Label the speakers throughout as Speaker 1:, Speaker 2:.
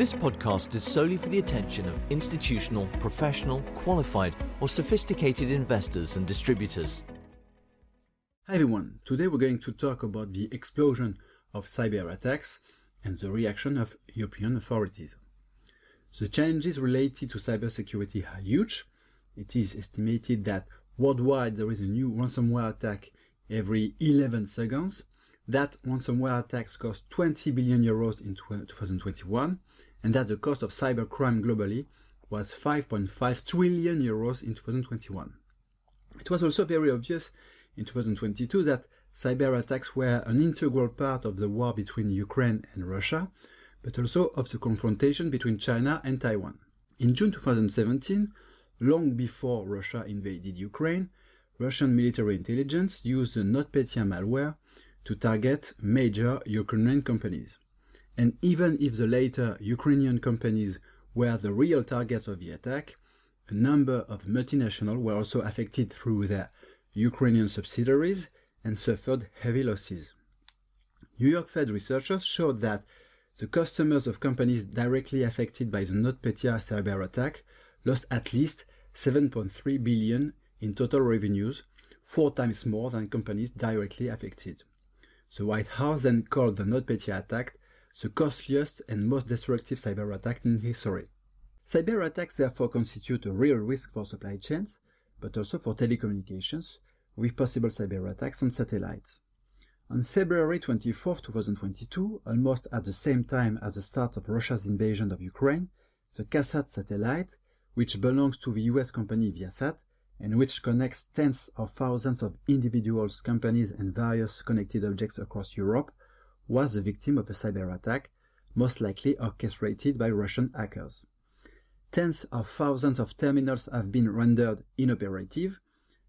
Speaker 1: This podcast is solely for the attention of institutional, professional, qualified, or sophisticated investors and distributors.
Speaker 2: Hi everyone, today we're going to talk about the explosion of cyber attacks and the reaction of European authorities. The challenges related to cybersecurity are huge. It is estimated that worldwide there is a new ransomware attack every 11 seconds. That ransomware attacks cost 20 billion euros in 2021 and that the cost of cybercrime globally was 5.5 trillion euros in 2021. It was also very obvious in 2022 that cyber attacks were an integral part of the war between Ukraine and Russia, but also of the confrontation between China and Taiwan. In June 2017, long before Russia invaded Ukraine, Russian military intelligence used the NotPetya malware to target major Ukrainian companies. And even if the later Ukrainian companies were the real targets of the attack, a number of multinationals were also affected through their Ukrainian subsidiaries and suffered heavy losses. New York Fed researchers showed that the customers of companies directly affected by the NotPetya cyber attack lost at least 7.3 billion in total revenues, four times more than companies directly affected. The White House then called the NotPetya attack the costliest and most destructive cyber attack in history. Cyber attacks therefore constitute a real risk for supply chains, but also for telecommunications, with possible cyber attacks on satellites. On February 24, 2022, almost at the same time as the start of Russia's invasion of Ukraine, the KASAT satellite, which belongs to the US company Viasat and which connects tens of thousands of individuals, companies, and various connected objects across Europe, was the victim of a cyber attack, most likely orchestrated by Russian hackers. Tens of thousands of terminals have been rendered inoperative.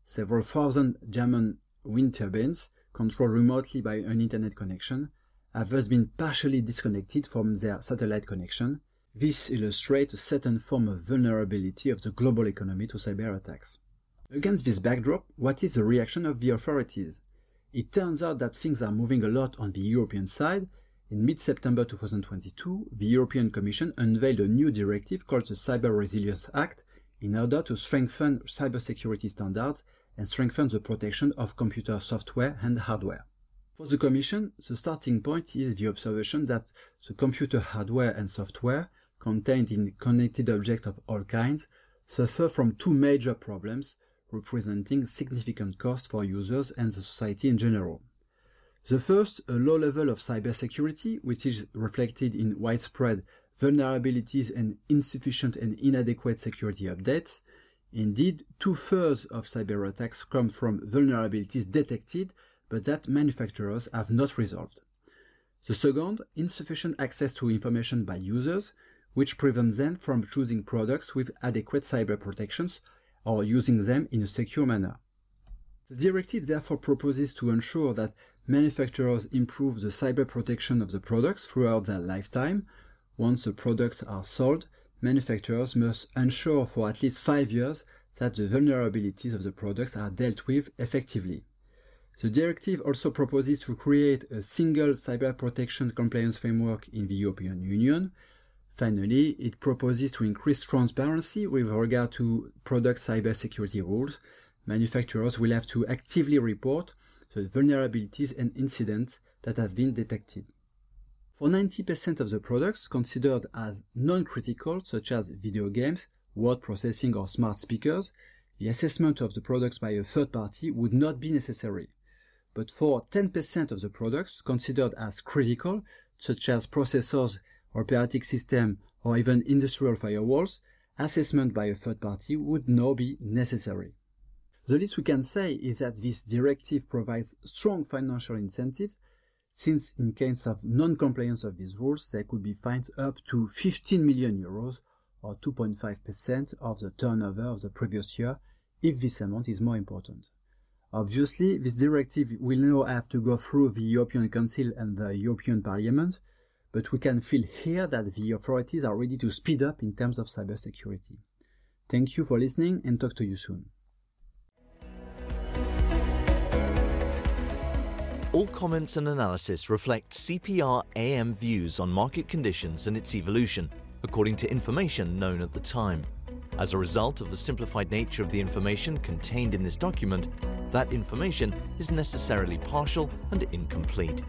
Speaker 2: Several thousand German wind turbines, controlled remotely by an internet connection, have thus been partially disconnected from their satellite connection. This illustrates a certain form of vulnerability of the global economy to cyber attacks. Against this backdrop, what is the reaction of the authorities? It turns out that things are moving a lot on the European side in mid-September 2022, the European Commission unveiled a new directive called the Cyber Resilience Act in order to strengthen cybersecurity standards and strengthen the protection of computer software and hardware. For the Commission, the starting point is the observation that the computer hardware and software contained in connected objects of all kinds suffer from two major problems representing significant costs for users and the society in general. The first, a low level of cybersecurity, which is reflected in widespread vulnerabilities and insufficient and inadequate security updates. Indeed, two-thirds of cyber attacks come from vulnerabilities detected, but that manufacturers have not resolved. The second, insufficient access to information by users, which prevents them from choosing products with adequate cyber protections or using them in a secure manner. The directive therefore proposes to ensure that manufacturers improve the cyber protection of the products throughout their lifetime. Once the products are sold, manufacturers must ensure for at least five years that the vulnerabilities of the products are dealt with effectively. The directive also proposes to create a single cyber protection compliance framework in the European Union. Finally, it proposes to increase transparency with regard to product cybersecurity rules. Manufacturers will have to actively report the vulnerabilities and incidents that have been detected. For 90% of the products considered as non-critical, such as video games, word processing or smart speakers, the assessment of the products by a third party would not be necessary. But for 10% of the products considered as critical, such as processors, operating system, or even industrial firewalls, assessment by a third party would now be necessary. The least we can say is that this directive provides strong financial incentive since in case of non-compliance of these rules, there could be fines up to 15 million euros or 2.5% of the turnover of the previous year if this amount is more important. Obviously, this directive will now have to go through the European Council and the European Parliament, but we can feel here that the authorities are ready to speed up in terms of cybersecurity. Thank you for listening and talk to you soon.
Speaker 1: All comments and analysis reflect CPR AM views on market conditions and its evolution. according to information known at the time. As a result of the simplified nature of the information contained in this document, that information is necessarily partial and incomplete.